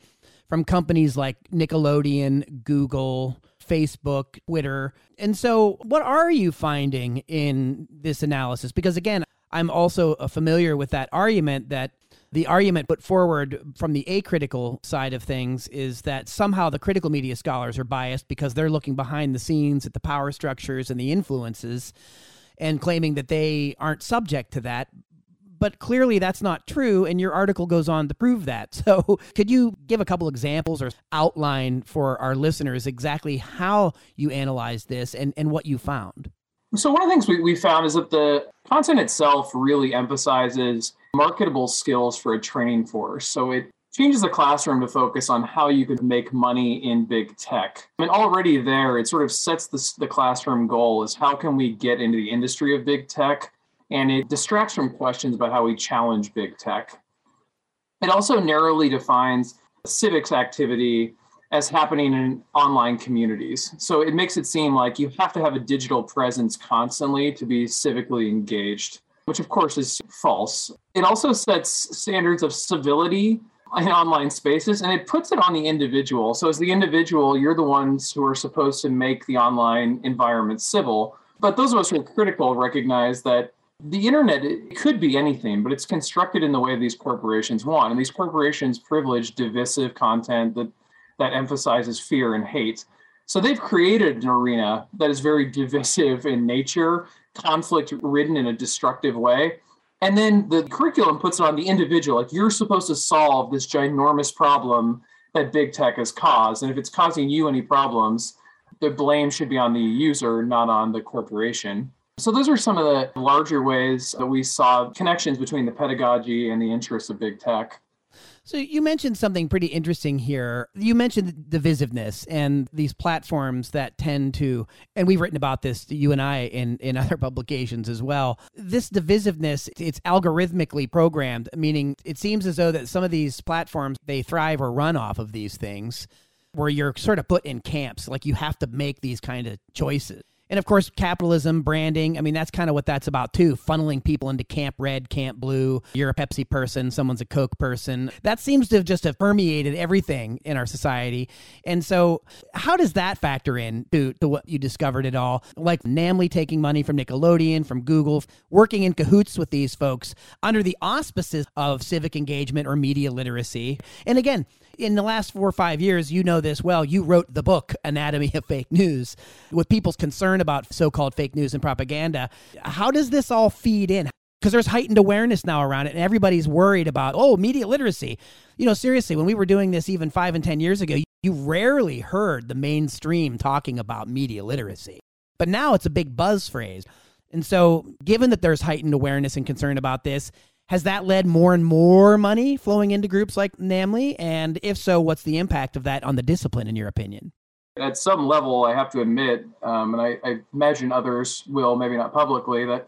from companies like Nickelodeon, Google, Facebook, Twitter. And so, what are you finding in this analysis? Because again, I'm also familiar with that argument that the argument put forward from the acritical side of things is that somehow the critical media scholars are biased because they're looking behind the scenes at the power structures and the influences and claiming that they aren't subject to that. But clearly that's not true, and your article goes on to prove that. So, could you give a couple examples or outline for our listeners exactly how you analyzed this and, and what you found? So, one of the things we, we found is that the content itself really emphasizes marketable skills for a training force. So it changes the classroom to focus on how you can make money in big tech. I mean, already there, it sort of sets the, the classroom goal is how can we get into the industry of big tech? And it distracts from questions about how we challenge big tech. It also narrowly defines civics activity as happening in online communities. So it makes it seem like you have to have a digital presence constantly to be civically engaged which of course is false. It also sets standards of civility in online spaces and it puts it on the individual. So, as the individual, you're the ones who are supposed to make the online environment civil. But those of us who are critical recognize that the internet it could be anything, but it's constructed in the way these corporations want. And these corporations privilege divisive content that, that emphasizes fear and hate. So they've created an arena that is very divisive in nature conflict ridden in a destructive way. And then the curriculum puts it on the individual. Like you're supposed to solve this ginormous problem that big tech has caused. And if it's causing you any problems, the blame should be on the user, not on the corporation. So those are some of the larger ways that we saw connections between the pedagogy and the interests of big tech. So you mentioned something pretty interesting here. You mentioned divisiveness and these platforms that tend to, and we've written about this, you and I, in, in other publications as well. This divisiveness, it's algorithmically programmed, meaning it seems as though that some of these platforms, they thrive or run off of these things where you're sort of put in camps, like you have to make these kind of choices. And of course, capitalism, branding. I mean, that's kind of what that's about too. Funneling people into Camp Red, Camp Blue. You're a Pepsi person, someone's a Coke person. That seems to have just have permeated everything in our society. And so, how does that factor in to, to what you discovered at all? Like NAMLE taking money from Nickelodeon, from Google, working in cahoots with these folks under the auspices of civic engagement or media literacy. And again, in the last four or five years, you know this well. You wrote the book Anatomy of Fake News with people's concern about so-called fake news and propaganda. How does this all feed in? Because there's heightened awareness now around it, and everybody's worried about oh media literacy. You know, seriously, when we were doing this even five and ten years ago, you rarely heard the mainstream talking about media literacy, but now it's a big buzz phrase. And so, given that there's heightened awareness and concern about this, has that led more and more money flowing into groups like NAMLE? And if so, what's the impact of that on the discipline, in your opinion? At some level, I have to admit, um, and I, I imagine others will, maybe not publicly, that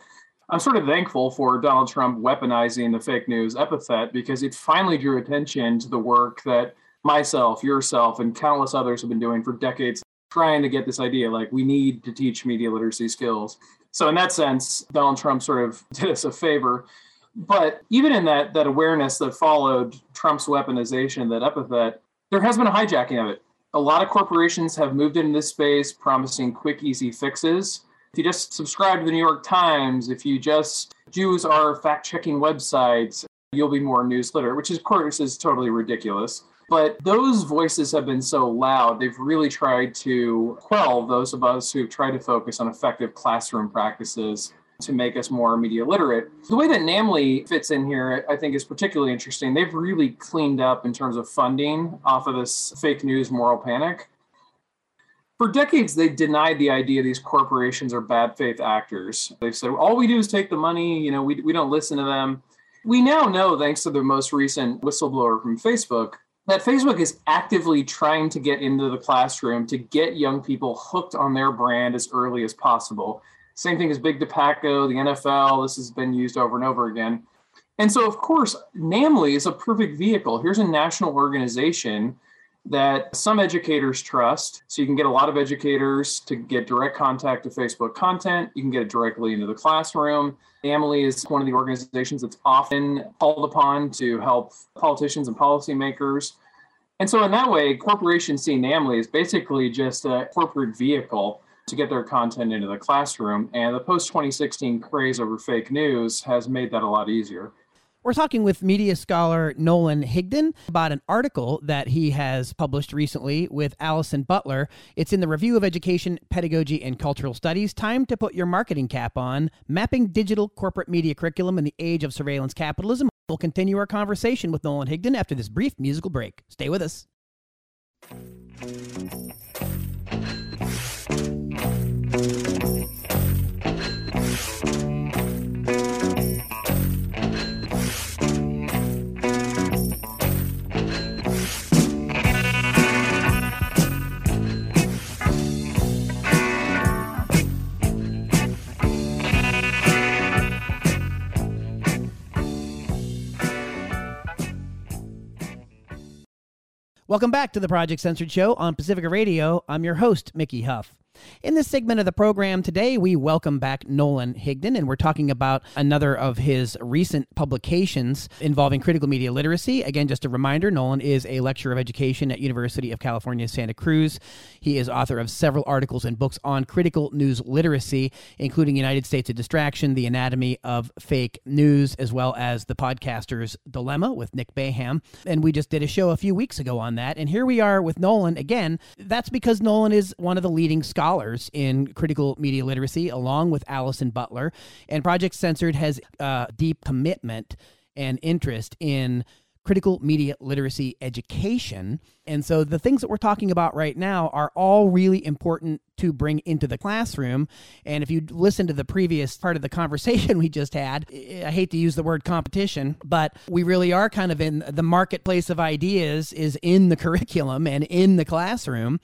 I'm sort of thankful for Donald Trump weaponizing the fake news epithet because it finally drew attention to the work that myself, yourself, and countless others have been doing for decades, trying to get this idea like we need to teach media literacy skills. So, in that sense, Donald Trump sort of did us a favor. But even in that that awareness that followed Trump's weaponization, that epithet, there has been a hijacking of it. A lot of corporations have moved into this space promising quick, easy fixes. If you just subscribe to the New York Times, if you just use our fact checking websites, you'll be more news literate, which of course is totally ridiculous. But those voices have been so loud, they've really tried to quell those of us who've tried to focus on effective classroom practices to make us more media literate. The way that NAMLE fits in here, I think, is particularly interesting. They've really cleaned up in terms of funding off of this fake news moral panic. For decades, they denied the idea these corporations are bad faith actors. They've said, all we do is take the money, you know, we, we don't listen to them. We now know, thanks to the most recent whistleblower from Facebook, that Facebook is actively trying to get into the classroom to get young people hooked on their brand as early as possible. Same thing as Big Tobacco, the NFL, this has been used over and over again. And so, of course, NAMLE is a perfect vehicle. Here's a national organization that some educators trust. So you can get a lot of educators to get direct contact to Facebook content. You can get it directly into the classroom. NAMLE is one of the organizations that's often called upon to help politicians and policymakers. And so, in that way, corporations see NAMLE as basically just a corporate vehicle to get their content into the classroom. And the post 2016 craze over fake news has made that a lot easier. We're talking with media scholar Nolan Higdon about an article that he has published recently with Allison Butler. It's in the Review of Education, Pedagogy, and Cultural Studies. Time to put your marketing cap on. Mapping digital corporate media curriculum in the age of surveillance capitalism. We'll continue our conversation with Nolan Higdon after this brief musical break. Stay with us. Welcome back to the Project Censored Show on Pacifica Radio. I'm your host, Mickey Huff. In this segment of the program today, we welcome back Nolan Higdon, and we're talking about another of his recent publications involving critical media literacy. Again, just a reminder, Nolan is a lecturer of education at University of California, Santa Cruz. He is author of several articles and books on critical news literacy, including United States of Distraction, The Anatomy of Fake News, as well as The Podcaster's Dilemma with Nick Baham. And we just did a show a few weeks ago on that. And here we are with Nolan again. That's because Nolan is one of the leading scholars scholars in critical media literacy, along with Allison Butler. And Project Censored has a deep commitment and interest in critical media literacy education. And so the things that we're talking about right now are all really important to bring into the classroom. And if you listen to the previous part of the conversation we just had, I hate to use the word competition, but we really are kind of in the marketplace of ideas is in the curriculum and in the classroom.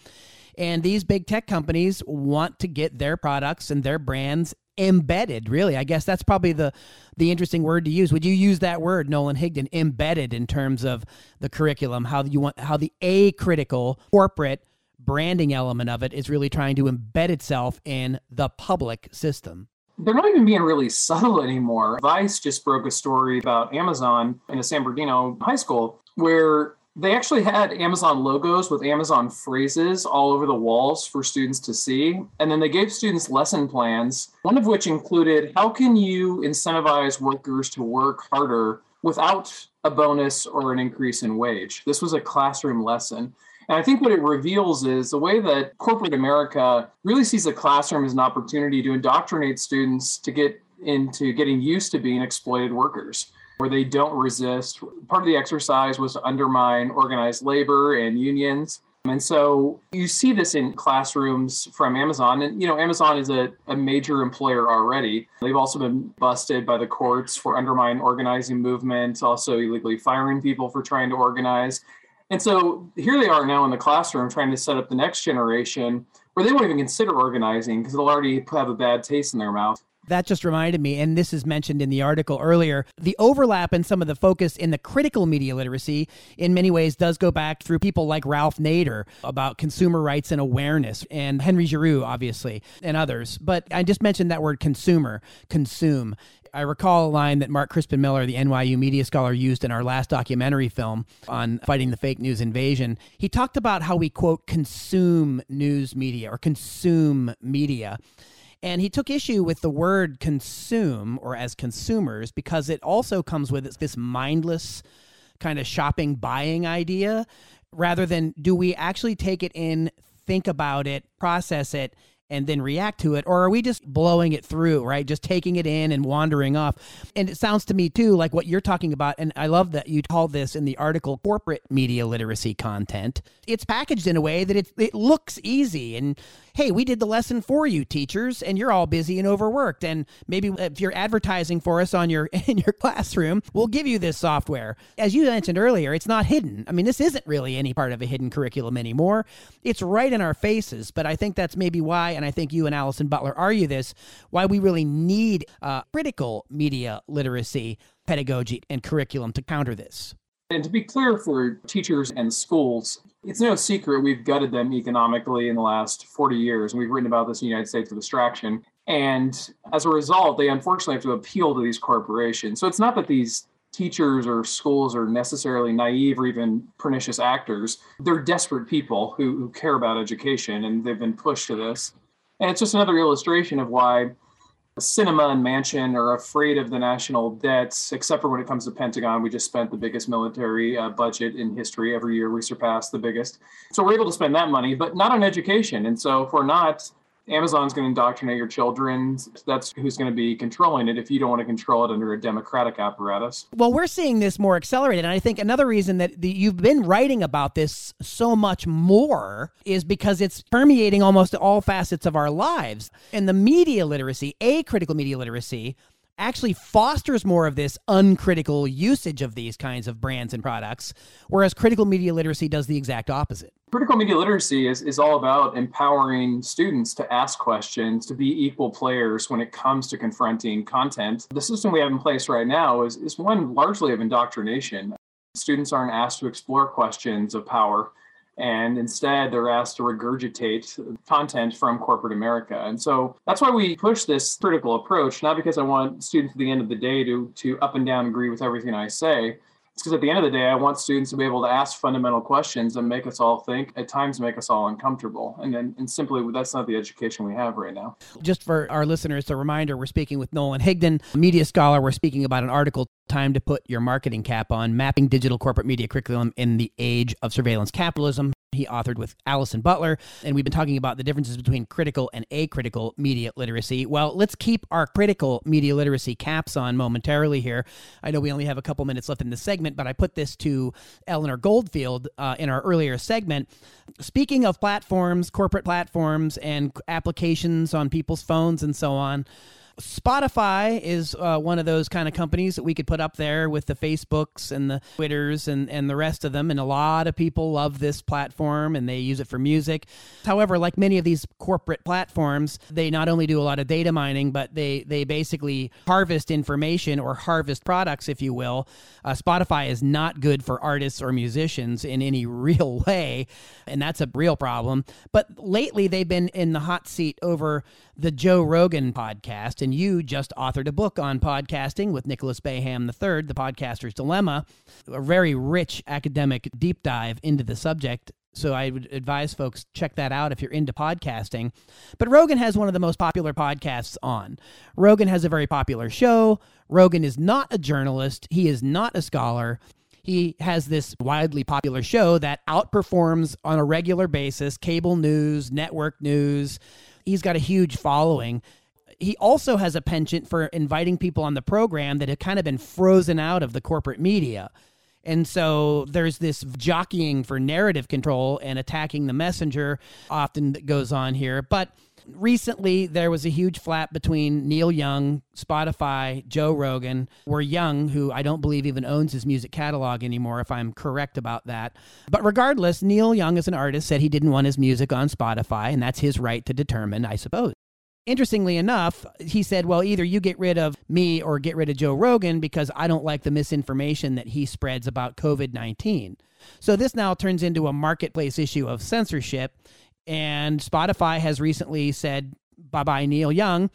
And these big tech companies want to get their products and their brands embedded really. I guess that's probably the the interesting word to use. Would you use that word nolan higdon embedded in terms of the curriculum how you want how the a critical corporate branding element of it is really trying to embed itself in the public system? They're not even being really subtle anymore. Vice just broke a story about Amazon in a San Bernardino high school where they actually had Amazon logos with Amazon phrases all over the walls for students to see. And then they gave students lesson plans, one of which included how can you incentivize workers to work harder without a bonus or an increase in wage? This was a classroom lesson. And I think what it reveals is the way that corporate America really sees the classroom as an opportunity to indoctrinate students to get into getting used to being exploited workers where they don't resist. Part of the exercise was to undermine organized labor and unions. And so you see this in classrooms from Amazon. And, you know, Amazon is a, a major employer already. They've also been busted by the courts for undermining organizing movements, also illegally firing people for trying to organize. And so here they are now in the classroom trying to set up the next generation where they won't even consider organizing because they'll already have a bad taste in their mouth that just reminded me, and this is mentioned in the article earlier, the overlap and some of the focus in the critical media literacy in many ways does go back through people like Ralph Nader about consumer rights and awareness, and Henry Giroux, obviously, and others. But I just mentioned that word consumer, consume. I recall a line that Mark Crispin Miller, the NYU media scholar, used in our last documentary film on fighting the fake news invasion. He talked about how we, quote, consume news media or consume media. And he took issue with the word consume or as consumers because it also comes with this mindless kind of shopping buying idea rather than do we actually take it in, think about it, process it, and then react to it? Or are we just blowing it through right? Just taking it in and wandering off. And it sounds to me too like what you're talking about and i love that you call this in the article corporate media literacy content. It's packaged in a way that it, it looks easy. And hey we did the lesson for you teachers and you're all busy and overworked. And maybe if you're advertising for us on your in your classroom we'll give you this software. As you mentioned earlier it's not hidden. I mean this isn't really any part of a hidden curriculum anymore. It's right in our faces but i think that's maybe why and I think you and Allison Butler argue this, why we really need uh, critical media literacy pedagogy and curriculum to counter this. And to be clear for teachers and schools, it's no secret we've gutted them economically in the last 40 years. And we've written about this in the United States of distraction. And as a result, they unfortunately have to appeal to these corporations. So it's not that these teachers or schools are necessarily naive or even pernicious actors. They're desperate people who, who care about education and they've been pushed to this. And it's just another illustration of why Sinema and Manchin are afraid of the national debts, except for when it comes to Pentagon. We just spent the biggest military uh, budget in history. Every year we surpass the biggest. So we're able to spend that money, but not on education. And so if we're not Amazon's going to indoctrinate your children. That's who's going to be controlling it if you don't want to control it under a democratic apparatus. Well, we're seeing this more accelerated. And I think another reason that the, you've been writing about this so much more is because it's permeating almost all facets of our lives. And the media literacy, a critical media literacy, actually fosters more of this uncritical usage of these kinds of brands and products, whereas critical media literacy does the exact opposite. Critical media literacy is, is all about empowering students to ask questions, to be equal players when it comes to confronting content. The system we have in place right now is, is one largely of indoctrination. Students aren't asked to explore questions of power and instead they're asked to regurgitate content from corporate America. And so that's why we push this critical approach, not because I want students at the end of the day to, to up and down agree with everything I say. It's because at the end of the day, I want students to be able to ask fundamental questions and make us all think, at times make us all uncomfortable. And, and, and simply, that's not the education we have right now. Just for our listeners, a reminder we're speaking with Nolan Higdon, media scholar. We're speaking about an article Time to put your marketing cap on, mapping digital corporate media curriculum in the age of surveillance capitalism. He authored with Allison Butler, and we've been talking about the differences between critical and acritical media literacy. Well, let's keep our critical media literacy caps on momentarily here. I know we only have a couple minutes left in the segment, but I put this to Eleanor Goldfield uh, in our earlier segment. Speaking of platforms, corporate platforms, and applications on people's phones and so on, Spotify is uh, one of those kind of companies that we could put up there with the Facebooks and the Twitters and, and the rest of them. And a lot of people love this platform and they use it for music. However, like many of these corporate platforms, they not only do a lot of data mining, but they, they basically harvest information or harvest products, if you will. Uh, Spotify is not good for artists or musicians in any real way. And that's a real problem. But lately, they've been in the hot seat over the Joe Rogan podcast, and you just authored a book on podcasting with Nicholas Baham III, The Podcaster's Dilemma, a very rich academic deep dive into the subject. So I would advise folks check that out if you're into podcasting. But Rogan has one of the most popular podcasts on. Rogan has a very popular show. Rogan is not a journalist, he is not a scholar. He has this widely popular show that outperforms on a regular basis cable news, network news, he's got a huge following. He also has a penchant for inviting people on the program that have kind of been frozen out of the corporate media. And so there's this jockeying for narrative control and attacking the messenger often that goes on here. But recently there was a huge flap between Neil Young, Spotify, Joe Rogan, where Young, who I don't believe even owns his music catalog anymore, if I'm correct about that. But regardless, Neil Young, as an artist, said he didn't want his music on Spotify, and that's his right to determine, I suppose. Interestingly enough, he said, Well, either you get rid of me or get rid of Joe Rogan because I don't like the misinformation that he spreads about COVID 19. So this now turns into a marketplace issue of censorship. And Spotify has recently said bye bye, Neil Young.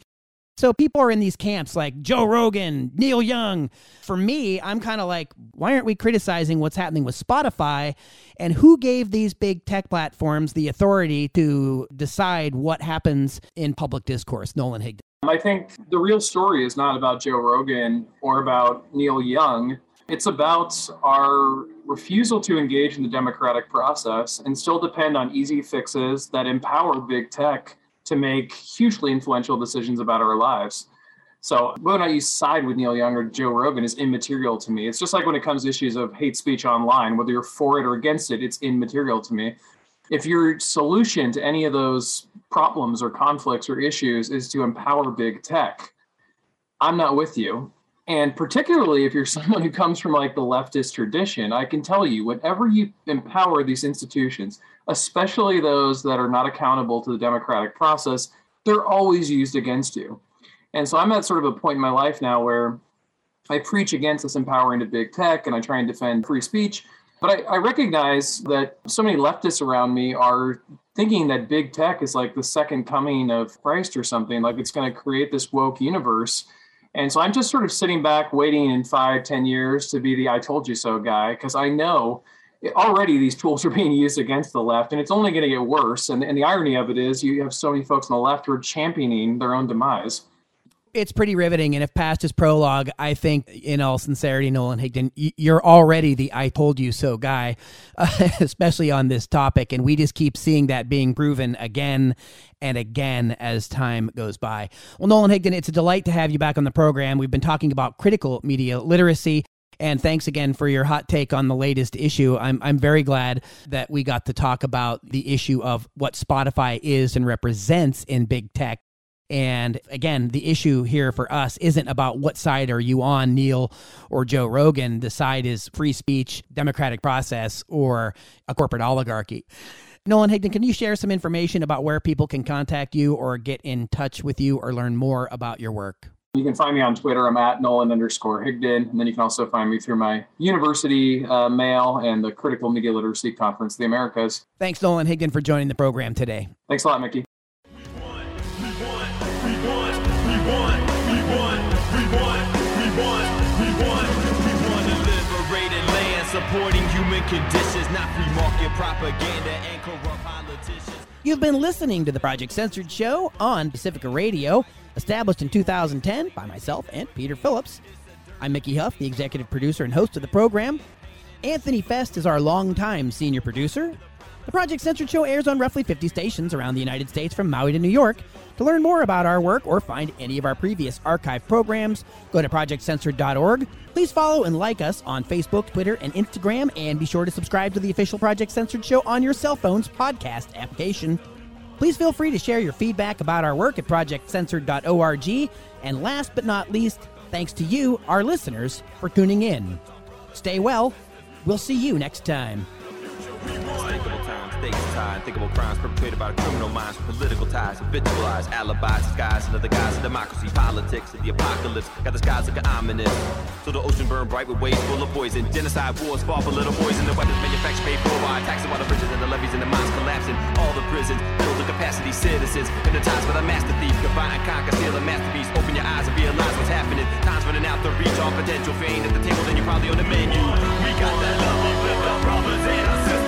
So people are in these camps like Joe Rogan, Neil Young. For me, I'm kind of like, why aren't we criticizing what's happening with Spotify? And who gave these big tech platforms the authority to decide what happens in public discourse? Nolan Higdon. I think the real story is not about Joe Rogan or about Neil Young. It's about our refusal to engage in the democratic process and still depend on easy fixes that empower big tech to make hugely influential decisions about our lives. So whether or not you side with Neil Young or Joe Rogan is immaterial to me. It's just like when it comes to issues of hate speech online, whether you're for it or against it, it's immaterial to me. If your solution to any of those problems or conflicts or issues is to empower big tech, I'm not with you. And particularly if you're someone who comes from like the leftist tradition, I can tell you, whenever you empower these institutions, especially those that are not accountable to the democratic process, they're always used against you. And so I'm at sort of a point in my life now where I preach against this empowering of big tech and I try and defend free speech. But I, I recognize that so many leftists around me are thinking that big tech is like the second coming of Christ or something, like it's going to create this woke universe. And so I'm just sort of sitting back, waiting in five, ten years to be the I told you so guy, because I know already these tools are being used against the left, and it's only going to get worse. And, and the irony of it is, you have so many folks on the left who are championing their own demise it's pretty riveting. And if past is prologue, I think, in all sincerity, Nolan Higdon, you're already the I told you so guy, uh, especially on this topic. And we just keep seeing that being proven again and again as time goes by. Well, Nolan Higdon, it's a delight to have you back on the program. We've been talking about critical media literacy. And thanks again for your hot take on the latest issue. I'm, I'm very glad that we got to talk about the issue of what Spotify is and represents in big tech and again, the issue here for us isn't about what side are you on, Neil or Joe Rogan. The side is free speech, democratic process, or a corporate oligarchy. Nolan Higdon, can you share some information about where people can contact you or get in touch with you or learn more about your work? You can find me on Twitter. I'm at Nolan underscore Higdon. And then you can also find me through my university uh, mail and the Critical Media Literacy Conference the Americas. Thanks, Nolan Higdon, for joining the program today. Thanks a lot, Mickey. Conditions, not free market propaganda and corrupt politicians. You've been listening to the Project Censored Show on Pacifica Radio, established in 2010 by myself and Peter Phillips. I'm Mickey Huff, the executive producer and host of the program. Anthony Fest is our longtime senior producer. The Project Censored Show airs on roughly 50 stations around the United States from Maui to New York. To learn more about our work or find any of our previous archive programs, go to projectcensored.org. Please follow and like us on Facebook, Twitter, and Instagram, and be sure to subscribe to the official Project Censored Show on your cell phone's podcast application. Please feel free to share your feedback about our work at projectcensored.org. And last but not least, thanks to you, our listeners, for tuning in. Stay well. We'll see you next time tied. Thinkable crimes perpetrated by the criminal minds with political ties, habitualized alibis, disguised under the guise of democracy, politics, and the apocalypse. Got the skies looking ominous. So the ocean burned bright with waves full of poison. Genocide wars fall for little boys, and the weapons manufactured paid for by taxing while the bridges and the levees and the mines collapsing. All the prisons filled with capacity citizens. Hypnotized by the master thief, combine and conquer, steal a masterpiece. Open your eyes and realize what's happening. Time's running out to reach all potential. Ain't at the table, then you're probably on the menu. We got that love, we live the brothers and